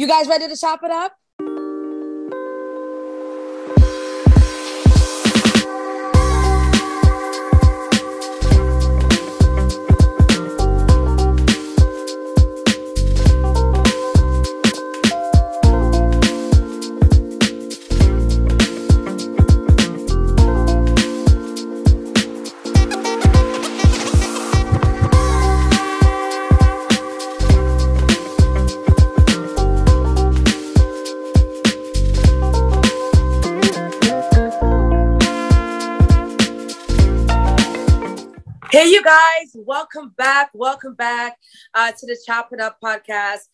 You guys ready to chop it up? Welcome back. Uh, to the Chop It Up podcast.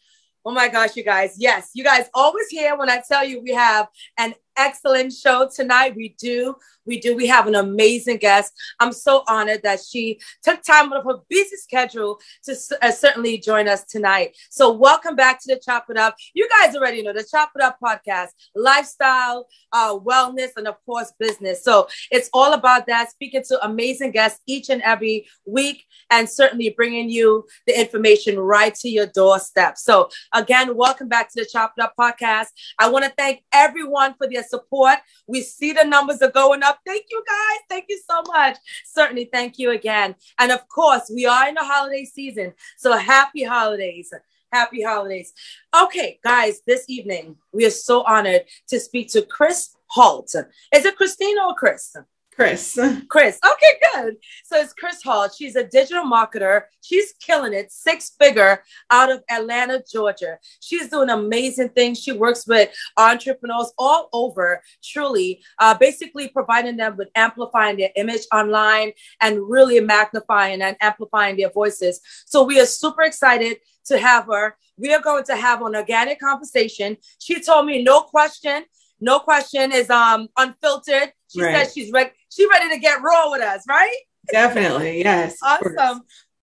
Oh my gosh, you guys. Yes, you guys always hear when I tell you we have an excellent show tonight. We do. We do. We have an amazing guest. I'm so honored that she took time out of her busy schedule to uh, certainly join us tonight. So, welcome back to the Chop It Up. You guys already know the Chop It Up podcast, lifestyle, uh, wellness, and of course, business. So, it's all about that, speaking to amazing guests each and every week, and certainly bringing you the information right to your doorstep. So, again, welcome back to the Chop It Up podcast. I want to thank everyone for their support. We see the numbers are going up. Thank you guys. Thank you so much. Certainly, thank you again. And of course, we are in the holiday season. So happy holidays. Happy holidays. Okay, guys, this evening we are so honored to speak to Kris Holt. Is it Christina or Kris? Kris. Kris. Okay, good. So it's Kris Holt. She's a digital marketer. She's killing it, six figure out of Atlanta, Georgia. She's doing amazing things. She works with entrepreneurs all over, truly, uh, basically providing them with amplifying their image online and really magnifying and amplifying their voices. So we are super excited to have her. We are going to have an organic conversation. She told me no question no question is um unfiltered. She right. says she's ready. She's ready to get raw with us, right? Definitely, yes. awesome.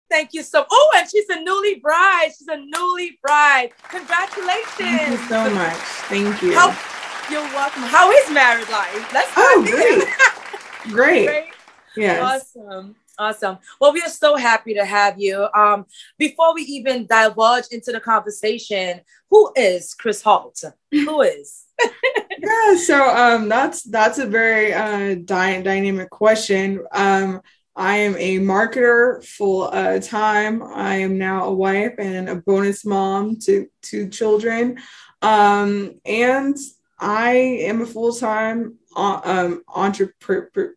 Thank you so. Oh, and she's a newly bride. She's a newly bride. Congratulations! Thank you so much. Thank you. How, you're welcome. How is married life? Let's. Oh, great. great. Great. Yes. Awesome. Awesome. Well, we are so happy to have you. Um, before we even divulge into the conversation, who is Kris Holt? Who is? yeah, so um, that's that's a very uh, dy- dynamic question. Um, I am a marketer full uh, time. I am now a wife and a bonus mom to two children, um, and I am a full time uh, um, entrepreneur.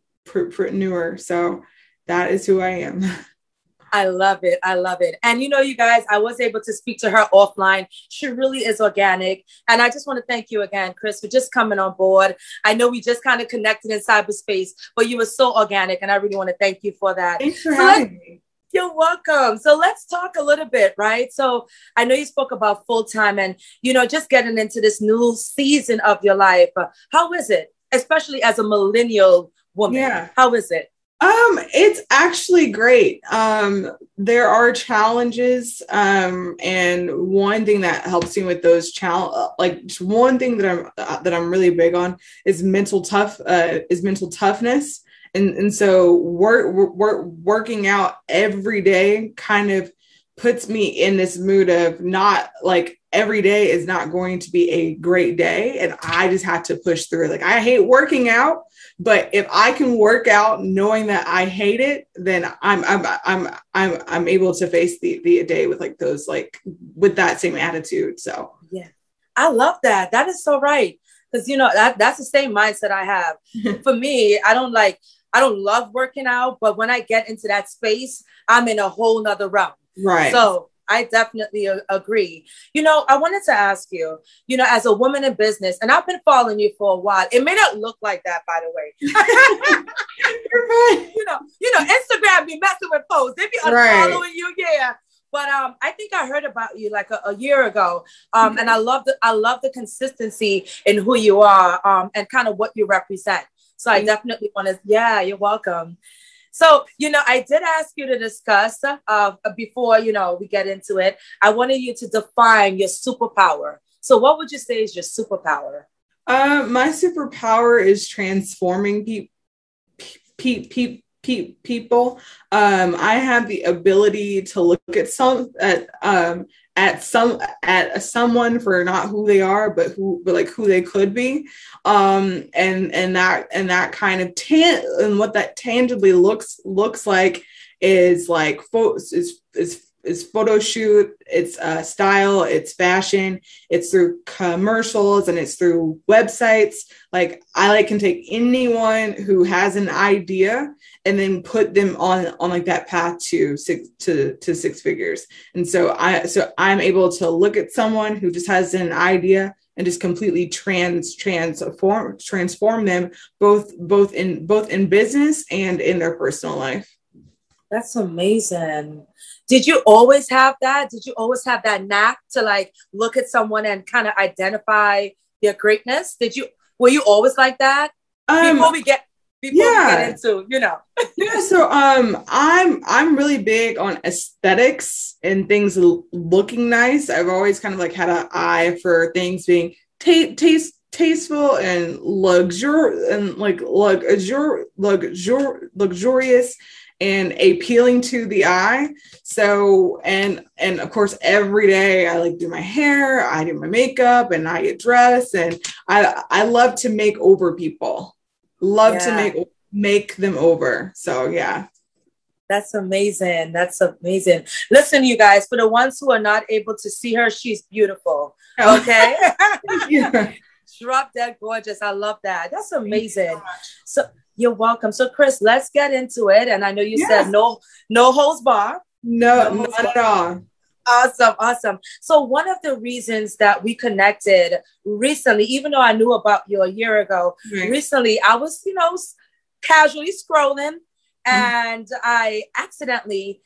So that is who I am. I love it. I love it. And you know, you guys, I was able to speak to her offline. She really is organic. And I just want to thank you again, Kris, for just coming on board. I know we just kind of connected in cyberspace, but you were so organic. And I really want to thank you for that. Thanks for so having me. You're welcome. So let's talk a little bit, right? So I know you spoke about full time and, you know, just getting into this new season of your life. How is it, especially as a millennial woman? Yeah. How is it? Um, it's actually great. Um, there are challenges, um, and one thing that helps me with those challenge, like one thing that I'm uh, that I'm really big on is mental tough, uh, is mental toughness, and and so work, work working out every day kind of puts me in this mood of not like every day is not going to be a great day and i just have to push through. Like i hate working out but if i can work out knowing that i hate it then i'm i'm i'm i'm, I'm able to face the the day with like those like with that same attitude so. Yeah. I love that. That is so right because you know that that's the same mindset i have. For me i don't like i don't love working out but when i get into that space i'm in a whole nother realm right so I definitely agree. You know, I wanted to ask you, you know, as a woman in business, and I've been following you for a while. It may not look like that, by the way. you know, you know, Instagram be messing with posts. They be unfollowing right. you, yeah. But um, I think I heard about you like a, a year ago, um, mm-hmm. and I love the I love the consistency in who you are, um, and kind of what you represent. So I definitely want to. Yeah, you're welcome. So, you know, I did ask you to discuss uh, before, you know, we get into it. I wanted you to define your superpower. So, what would you say is your superpower? Uh, my superpower is transforming pe- pe- pe- pe- people. Um, I have the ability to look at some at um, at some at someone for not who they are but who but like who they could be. Um and and that and that kind of tan and what that tangibly looks looks like is like fo- is is is photo shoot, it's uh, style, it's fashion, it's through commercials, and it's through websites. Like I like can take anyone who has an idea and then put them on on like that path to six to to six figures. And so I so I'm able to look at someone who just has an idea and just completely trans transform transform them both both in both in business and in their personal life. That's amazing. Did you always have that? Did you always have that knack to like look at someone and kind of identify their greatness? Did you were you always like that? Um, before we get before yeah. we get into, you know. yeah, so um I'm I'm really big on aesthetics and things looking nice. I've always kind of like had an eye for things being t- taste tasteful and luxur and like luxur luxur luxurious and appealing to the eye. So, and and of course, every day I like do my hair, I do my makeup, and I get dressed, and I I love to make over people. Love yeah. to make make them over. So yeah. That's amazing. That's amazing. Listen, you guys, for the ones who are not able to see her, she's beautiful. Oh. Okay. yeah. Drop dead gorgeous. I love that. That's amazing. So you're welcome. So, Kris, let's get into it. And I know you yes. said no, no holds bar. No, no not at all. Awesome, awesome. So one of the reasons that we connected recently, even though I knew about you a year ago, mm-hmm. recently I was, you know, casually scrolling mm-hmm. and I accidentally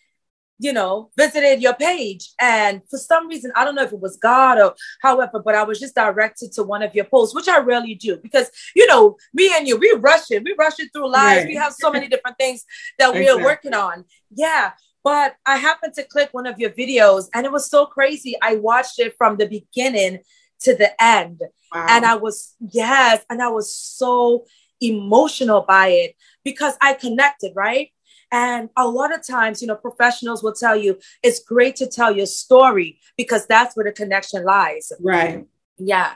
you know, visited your page. And for some reason, I don't know if it was God or however, but I was just directed to one of your posts, which I rarely do because, you know, me and you, we rush it. We rush it through lives. Right. We have so many different things that we are working on. Yeah. But I happened to click one of your videos and it was so crazy. I watched it from the beginning to the end. Wow. And I was, yes, and I was so emotional by it because I connected, right? And a lot of times, you know, professionals will tell you it's great to tell your story because that's where the connection lies. Right. Yeah.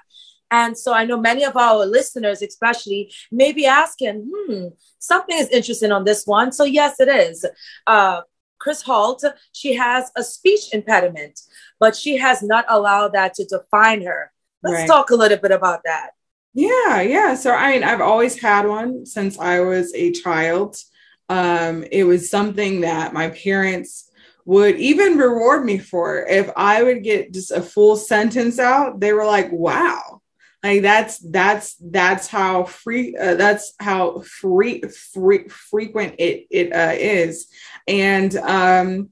And so I know many of our listeners, especially, may be asking, hmm, something is interesting on this one. So, yes, it is. Uh, Kris Holt, she has a speech impediment, but she has not allowed that to define her. Let's right. talk a little bit about that. Yeah, yeah. So, I mean, I've always had one since I was a child. Um, it was something that my parents would even reward me for. If I would get just a full sentence out, they were like, wow. Like that's that's that's how free uh, that's how free, free frequent it it uh, is, and um,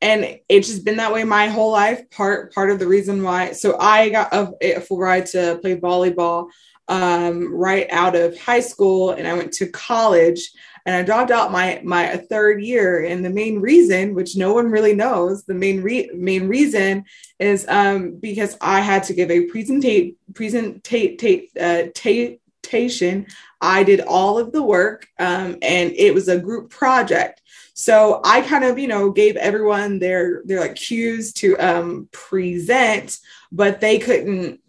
and it's just been that way my whole life. Part part of the reason why. So I got a, a full ride to play volleyball um, right out of high school, and I went to college and I dropped out my my third year. And the main reason, which no one really knows, the main re- main reason is um, because I had to give a presentate presentation. I did all of the work, um, and it was a group project. So I kind of, you know, gave everyone their their like cues to um, present, but they couldn't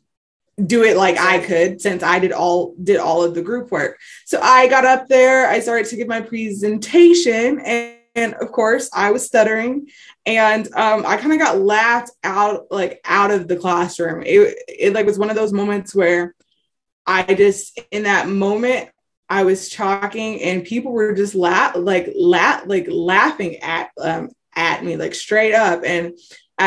do it like I could since I did all did all of the group work. So I got up there, I started to give my presentation and, and of course I was stuttering and um, I kind of got laughed out like out of the classroom. It, it like was one of those moments where I just in that moment I was talking and people were just laugh like laugh like laughing at um at me like straight up and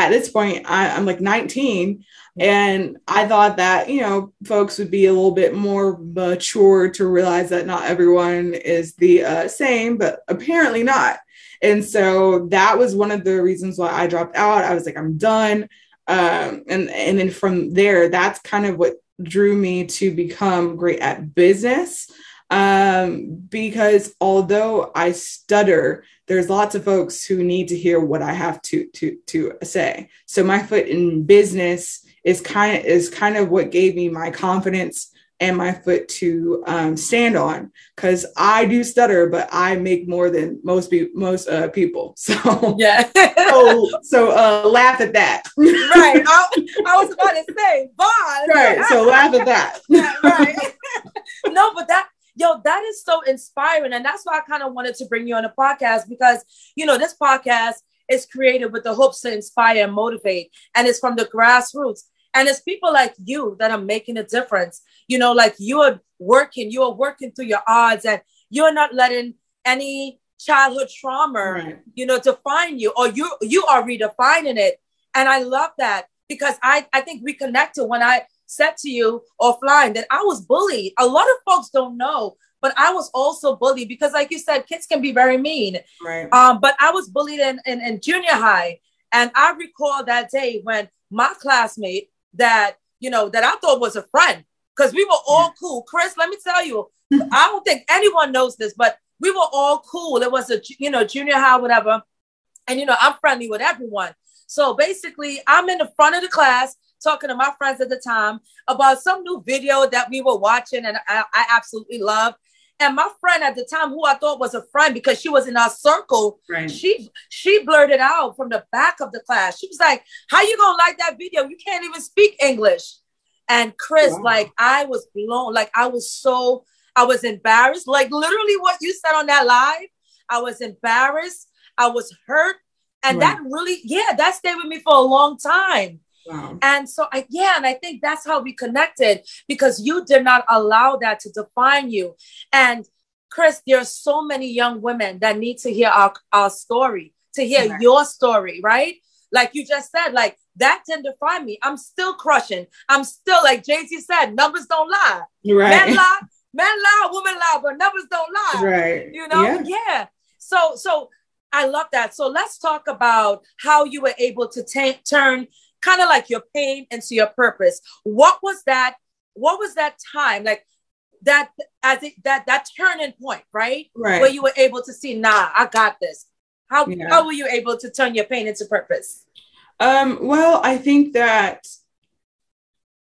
at this point I, I'm like 19 and I thought that, you know, folks would be a little bit more mature to realize that not everyone is the uh, same, but apparently not. And so that was one of the reasons why I dropped out. I was like, I'm done. Um, and, and then from there, that's kind of what drew me to become great at business. Um, because although I stutter, there's lots of folks who need to hear what I have to to to say. So my foot in business is kind of is kind of what gave me my confidence and my foot to um, stand on because I do stutter, but I make more than most people, most uh, people. So yeah, so, so uh, laugh at that. right. I, I, was about to say, but right. So laugh at that. right. no, but that yo, that is so inspiring, and that's why I kind of wanted to bring you on the podcast because you know this podcast is created with the hopes to inspire and motivate, and it's from the grassroots. And it's people like you that are making a difference. You know, like you are working, you are working through your odds, and you're not letting any childhood trauma, right. you know, define you, or you you are redefining it. And I love that because I I think we connected when I said to you offline that I was bullied. A lot of folks don't know, but I was also bullied because, like you said, kids can be very mean. Right. Um, but I was bullied in, in, in junior high. And I recall that day when my classmate that, you know, that I thought was a friend, because we were all cool. Kris, let me tell you, I don't think anyone knows this, but we were all cool. It was a, you know, junior high, whatever. And, you know, I'm friendly with everyone. So basically, I'm in the front of the class talking to my friends at the time about some new video that we were watching and I, I absolutely love. And my friend at the time, who I thought was a friend because she was in our circle, right. she she blurted out from the back of the class. She was like, "How you gonna like that video? You can't even speak English." And Kris, wow. like, I was blown. Like, I was so I was embarrassed. Like, literally, what you said on that live, I was embarrassed. I was hurt, and right. that really, yeah, that stayed with me for a long time. Wow. And so I yeah, and I think that's how we connected because you did not allow that to define you. And Kris, there are so many young women that need to hear our, our story, to hear right. your story, right? Like you just said, like that didn't define me. I'm still crushing. I'm still like Jay-Z said, numbers don't lie. Right. Men lie, men lie, women lie, but numbers don't lie. Right. You know? Yeah. yeah. So so I love that. So let's talk about how you were able to t- turn kind of like your pain into your purpose. What was that? What was that time like? That as it that that turning point, right? Right. Where you were able to see, nah, I got this. How yeah. how were you able to turn your pain into purpose? Um, well, I think that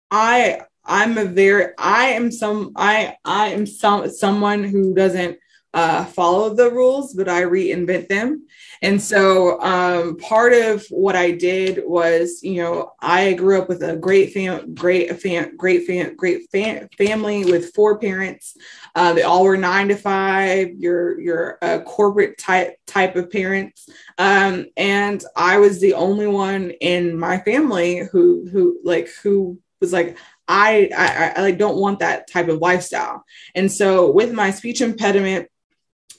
I I'm a very I am some I I am some someone who doesn't uh, follow the rules, but I reinvent them. And so um, part of what I did was, you know, I grew up with a great fam, great fam, great fam, great fam- family with four parents. Uh, they all were nine to five. You're a corporate type type of parents, um, and I was the only one in my family who who like who was like I, I, I like don't want that type of lifestyle. And so with my speech impediment,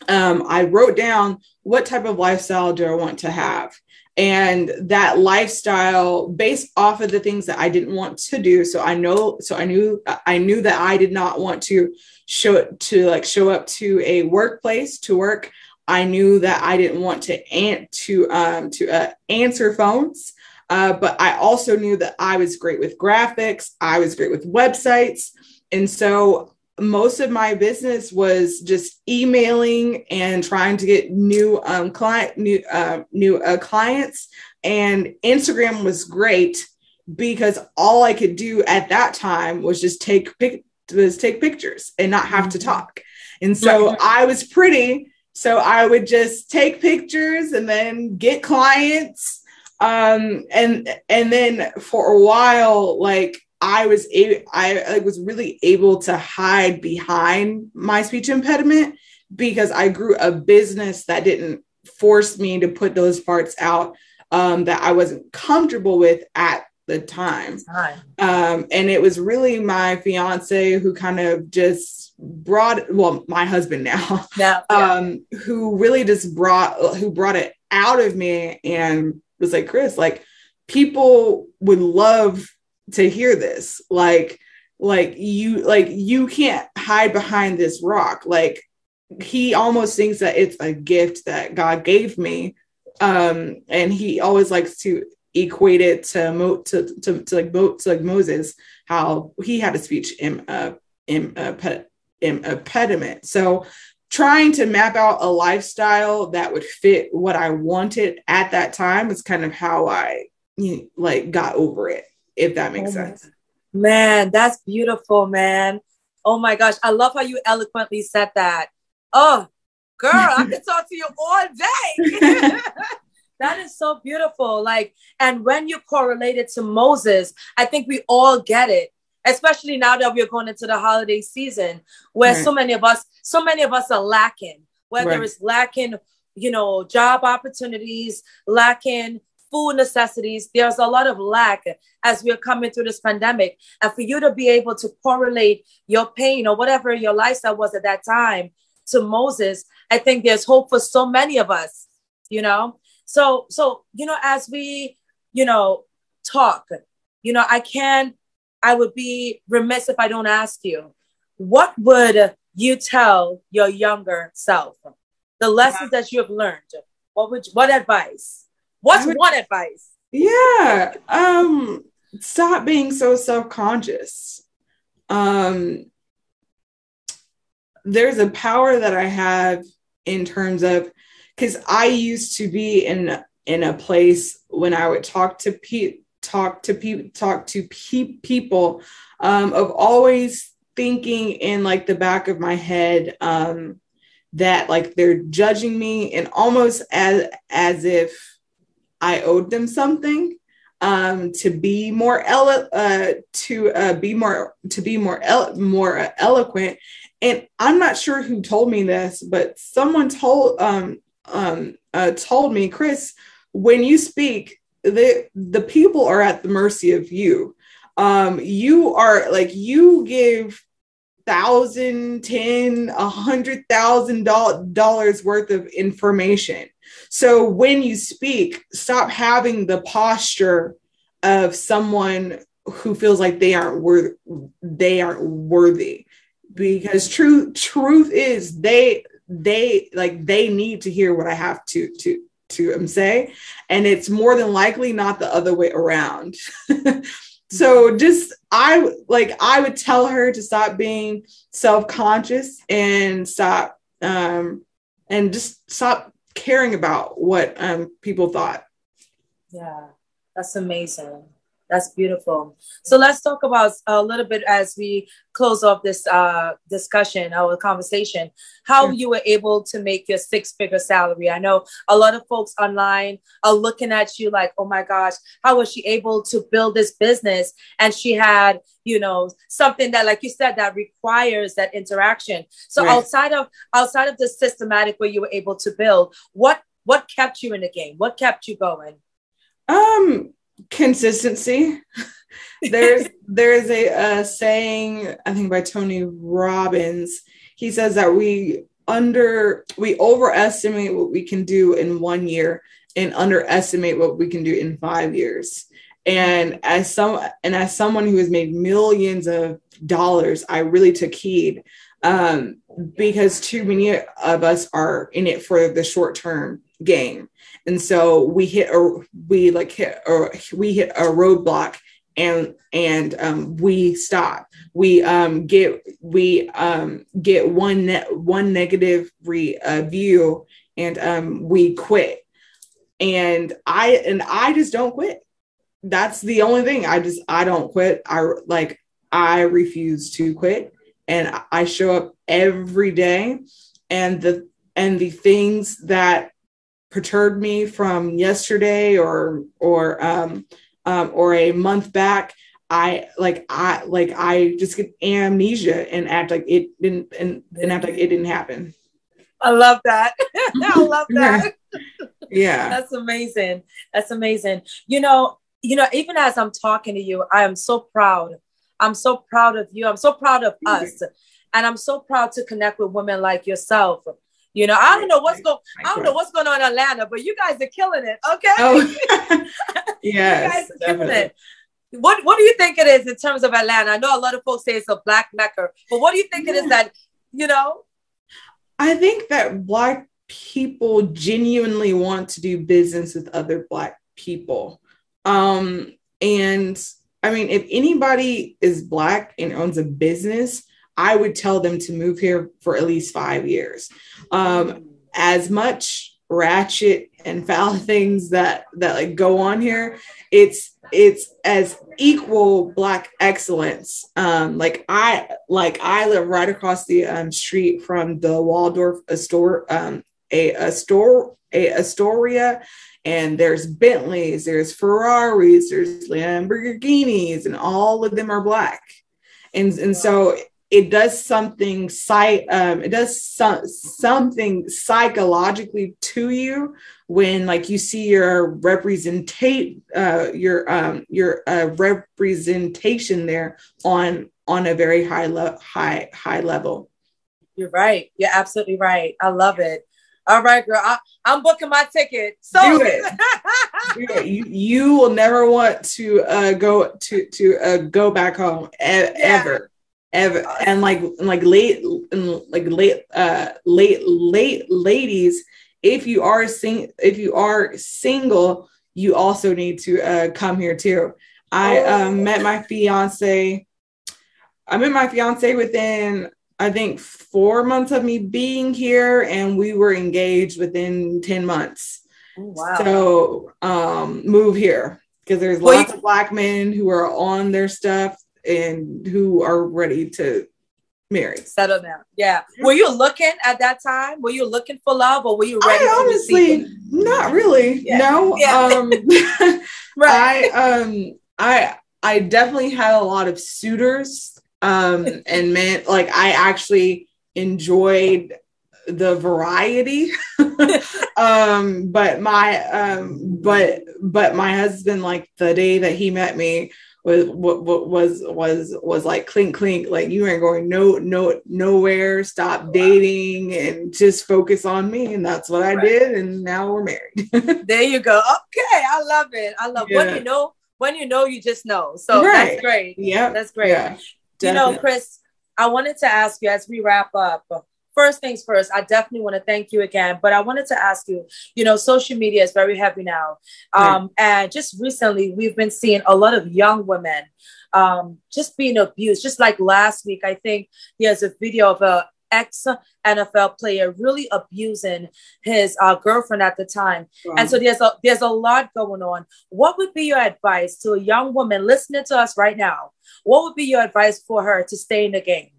um, I wrote down what type of lifestyle do I want to have? And that lifestyle based off of the things that I didn't want to do. So I know, so I knew, I knew that I did not want to show to like show up to a workplace to work. I knew that I didn't want to ant to um, to uh, answer phones. Uh, but I also knew that I was great with graphics. I was great with websites. And so most of my business was just emailing and trying to get new um, client new uh, new uh, clients. And instagram was great because all i could do at that time was just take pic- was take pictures and not have to mm-hmm. talk. And so i was pretty so i would just take pictures and then get clients. Um and and then for a while like I was able, I, I was really able to hide behind my speech impediment because I grew a business that didn't force me to put those parts out um, that I wasn't comfortable with at the time. Um, and it was really my fiance who kind of just brought, well, my husband now, yeah, yeah. Um, who really just brought, who brought it out of me and was like, Kris, like people would love to hear this. Like like you like you can't hide behind this rock. Like he almost thinks that it's a gift that god gave me. Um and he always likes to equate it to mo to, to, to like Mo, to like moses how he had a speech in uh in a pet impediment so trying to map out a lifestyle that would fit what i wanted at that time is kind of how i you know, like got over it if that makes oh sense. Man, that's beautiful, man. Oh my gosh, I love how you eloquently said that. Oh, girl, I could talk to you all day. that is so beautiful. Like, and when you correlate it to Moses, I think we all get it, especially now that we're going into the holiday season where right. so many of us, so many of us are lacking, whether right. it's lacking, you know, job opportunities, lacking food necessities. There's a lot of lack as we're coming through this pandemic. And for you to be able to correlate your pain or whatever your lifestyle was at that time to Moses, I think there's hope for so many of us, you know? So, so, you know, as we, you know, talk, you know, I can, I would be remiss if I don't ask you, what would you tell your younger self? The lessons that you have learned. What would, what advice? What's would, one advice? Yeah. Um, stop being so self-conscious. Um, there's a power that I have in terms of because I used to be in in a place when I would talk to pe- talk to people talk to pe- people um, of always thinking in like the back of my head um, that like they're judging me and almost as as if I owed them something um, to be more elo- uh, to uh, be more to be more el- more eloquent. And I'm not sure who told me this, but someone told um, um, uh, told me, Kris, when you speak, the the people are at the mercy of you. Um, you are like you give thousand, ten, a hundred thousand dollars worth of information so when you speak, stop having the posture of someone who feels like they aren't worth they aren't worthy. Because truth truth is they they like they need to hear what I have to to to say. And it's more than likely not the other way around. So just i like i would tell her to stop being self-conscious and stop um and just stop caring about what um, people thought. Yeah, that's amazing. That's beautiful. So let's talk about a little bit as we close off this uh, discussion, our conversation, how sure. you were able to make your six figure salary. I know a lot of folks online are looking at you like, oh my gosh, how was she able to build this business? And she had, you know, something that, like you said, that requires that interaction. So right. outside of outside of the systematic way you were able to build, what what kept you in the game? What kept you going? Um, consistency. there's there's a, a saying I think by Tony Robbins. He says that we under we overestimate what we can do in one year and underestimate what we can do in five years. And as some and as someone who has made millions of dollars, I really took heed um, because too many of us are in it for the short term game. And so we hit a we like hit or we hit a roadblock and and um, we stop. We um, get we um, get one net one negative review and um, we quit. And i and i just don't quit. That's the only thing. I just i don't quit. I like i refuse to quit and i show up every day. And the and the things that perturbed me from yesterday or or um, um, or a month back i like i like i just get amnesia and act like it didn't and, and act like it didn't happen. I love that. I love that. Yeah. That's amazing. That's amazing. You know you know even as i'm talking to you i am so proud i'm so proud of you i'm so proud of us and i'm so proud to connect with women like yourself you know, I don't know what's going I don't know what's going on in Atlanta, but you guys are killing it. Okay. Oh, yes, you guys are definitely. killing it. What what do you think it is in terms of Atlanta? I know a lot of folks say it's a black mecca, but what do you think yeah. it is that, you know? I think that black people genuinely want to do business with other black people. Um, and I mean, if anybody is black and owns a business, I would tell them to move here for at least five years. Um, as much ratchet and foul things that that like go on here it's it's as equal black excellence um like i like i live right across the um street from the waldorf store um a, a store a astoria and there's bentleys there's ferraris there's lamborghinis and all of them are black. And and so it does something psych um, it does so- something psychologically to you when like you see your representate uh, your um, your uh, representation there on on a very high level high high level. You're right. You're absolutely right. I love it all right girl I, am booking my ticket so Do it. you, you will never want to uh, go to to uh, go back home e- yeah. ever ever and like like late like late uh late late ladies if you are sing if you are single you also need to uh come here too i oh. um met my fiance i met my fiance within i think four months of me being here and we were engaged within 10 months oh, wow. so um move here because there's well, lots you- of black men who are on their stuff and who are ready to marry. Settle down. Yeah. Were you looking at that time? Were you looking for love or were you ready I honestly not really. Yeah. No. Yeah. Um right. I um I I definitely had a lot of suitors um and men like I actually enjoyed the variety. Um but my um but but my husband like the day that he met me was was was was like clink clink like you ain't going no no nowhere. Stop dating and just focus on me. And that's what i right. did. And now we're married. There you go. Okay. I love it. I love yeah. when you know when you know you just know. So right. that's great. Yeah that's great. Yeah, you know Kris i wanted to ask you as we wrap up first things first, I definitely want to thank you again. But I wanted to ask you, you know, social media is very heavy now. Um, And just recently, we've been seeing a lot of young women um, just being abused. Just like last week, I think there's a video of a ex NFL player really abusing his uh, girlfriend at the time. Wow. And so there's a there's a lot going on. What would be your advice to a young woman listening to us right now? What would be your advice for her to stay in the game?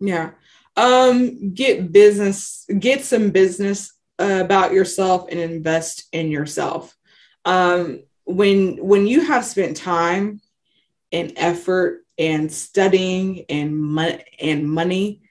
Yeah. Um, get business, get some business uh, about yourself and invest in yourself. Um, when when you have spent time and effort and studying and money and money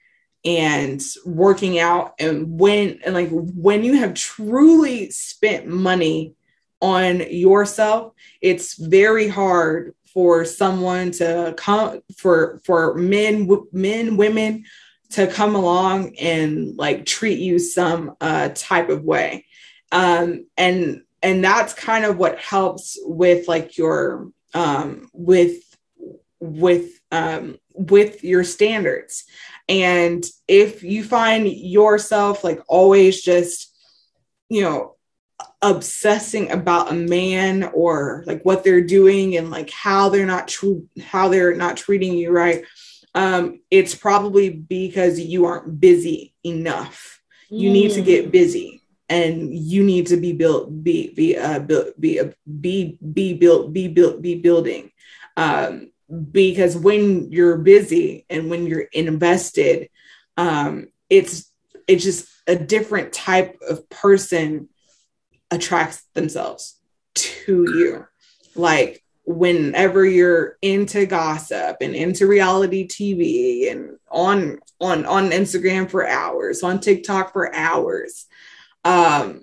and working out and when and like when you have truly spent money on yourself it's very hard for someone to come for for men men women to come along and like treat you some uh, type of way. Um, and and that's kind of what helps with like your um, with with um, with your standards and if you find yourself like always just you know obsessing about a man or like what they're doing and like how they're not true how they're not treating you right um, it's probably because you aren't busy enough. You mm. need to get mm. busy and you need to be built, be, be, uh, built, be, uh, be, be built, be built, be building. Um, because when you're busy and when you're invested, um, it's, it's just a different type of person attracts themselves to you. Like whenever you're into gossip and into reality TV and on on on Instagram for hours, on TikTok for hours, um,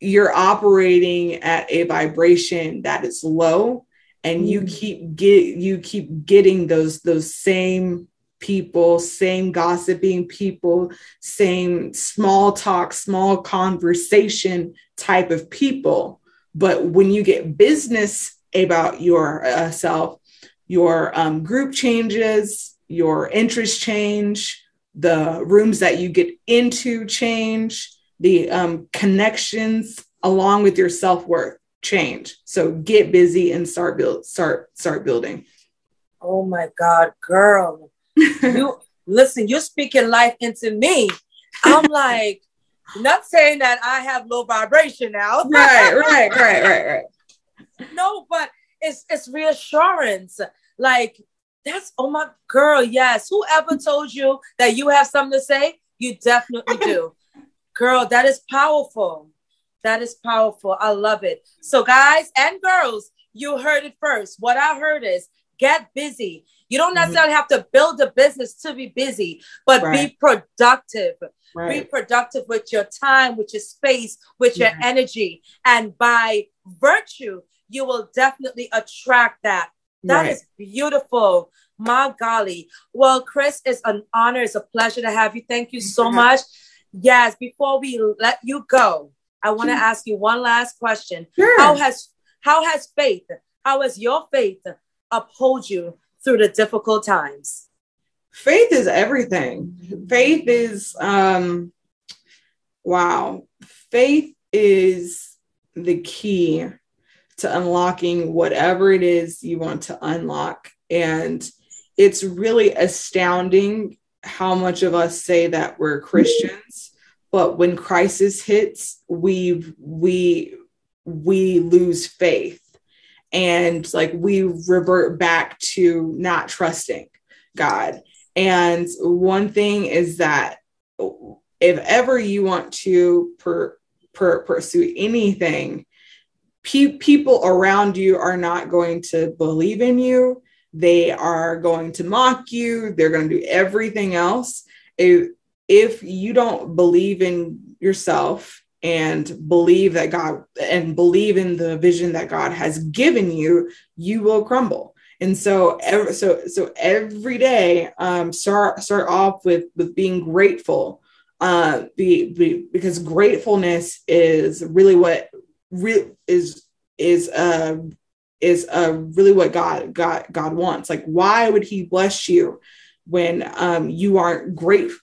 you're operating at a vibration that is low, and you mm. keep get you keep getting those those same people, same gossiping people, same small talk, small conversation type of people. But when you get business about yourself, uh, your um, group changes, your interests change, the rooms that you get into change, the um, connections along with your self worth change. So get busy and start build start start building. Oh my God, girl! you listen. You're speaking life into me. I'm like, Not saying that I have low vibration now. right, right, right, right, right. No, but it's it's reassurance. Like that's oh my girl, yes. Whoever told you that you have something to say, you definitely do. Girl, that is powerful. That is powerful. I love it. So, guys and girls, you heard it first. What I heard is get busy. You don't mm-hmm. necessarily have to build a business to be busy, but right. be productive. Right. Be productive with your time, with your space, with your energy. And by virtue, you will definitely attract that. That right. is beautiful. My golly. Well, Kris, it's an honor. It's a pleasure to have you. Thank you so much. Yes, before we let you go, I want to ask you one last question. Sure. How has how has faith, how has your faith uphold you through the difficult times? Faith is everything. Faith is um wow. Faith is the key to unlocking whatever it is you want to unlock. And it's really astounding how much of us say that we're Christians, but when crisis hits, we we we lose faith and like we revert back to not trusting God. And one thing is that if ever you want to per, per, pursue anything, pe- people around you are not going to believe in you. They are going to mock you. They're going to do everything else. If, if you don't believe in yourself and believe that God and believe in the vision that God has given you, you will crumble. And so, so, so every day, um, start start off with with being grateful, uh, be, be because gratefulness is really what re- is is uh is uh really what God God God wants. Like, why would He bless you when um you aren't grateful?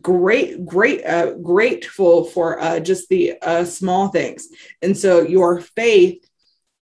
Great great uh, grateful for uh, just the uh, small things. And so your faith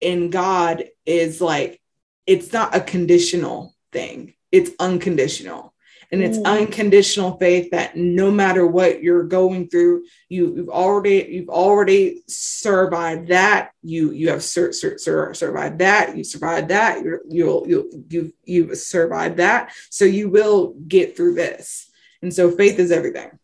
in god is like it's not a conditional thing. It's unconditional. And it's mm. unconditional faith that no matter what you're going through you you've already you've already survived that. You you have sur- sur- sur- survived that. You survived that. You're, you'll you'll you you've survived that. So you will get through this and so faith is everything.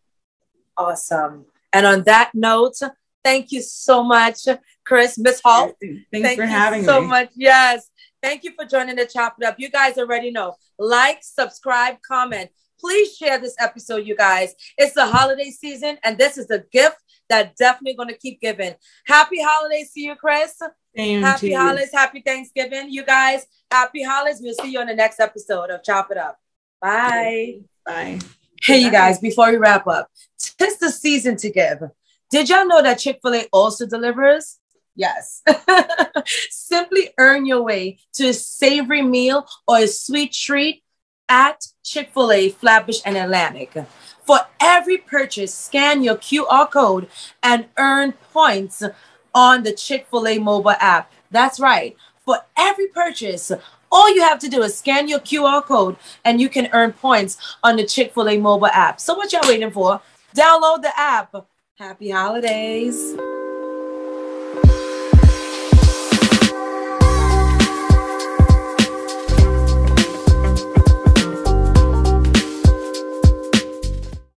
Awesome. And on that note, thank you so much, Kris, Miss Holt. Thanks thank for having so me. so much. Yes. Thank you for joining the Chop It Up. You guys already know. Like, subscribe, comment. Please share this episode, you guys. It's the holiday season, and this is a gift that definitely going to keep giving. Happy holidays to you, Kris. Same happy holidays, happy Thanksgiving, you guys. Happy holidays. We'll see you on the next episode of Chop It Up. Bye. Bye. Hey, you guys, before we wrap up, tis the season to give. Did y'all know that Chick fil A also delivers? Yes. Simply earn your way to a savory meal or a sweet treat at Chick fil A, Flatbush, and Atlantic. For every purchase, scan your QR code and earn points on the Chick fil A mobile app. That's right. For every purchase, all you have to do is scan your QR code and you can earn points on the Chick fil A mobile app. So, what y'all waiting for? Download the app. Happy holidays.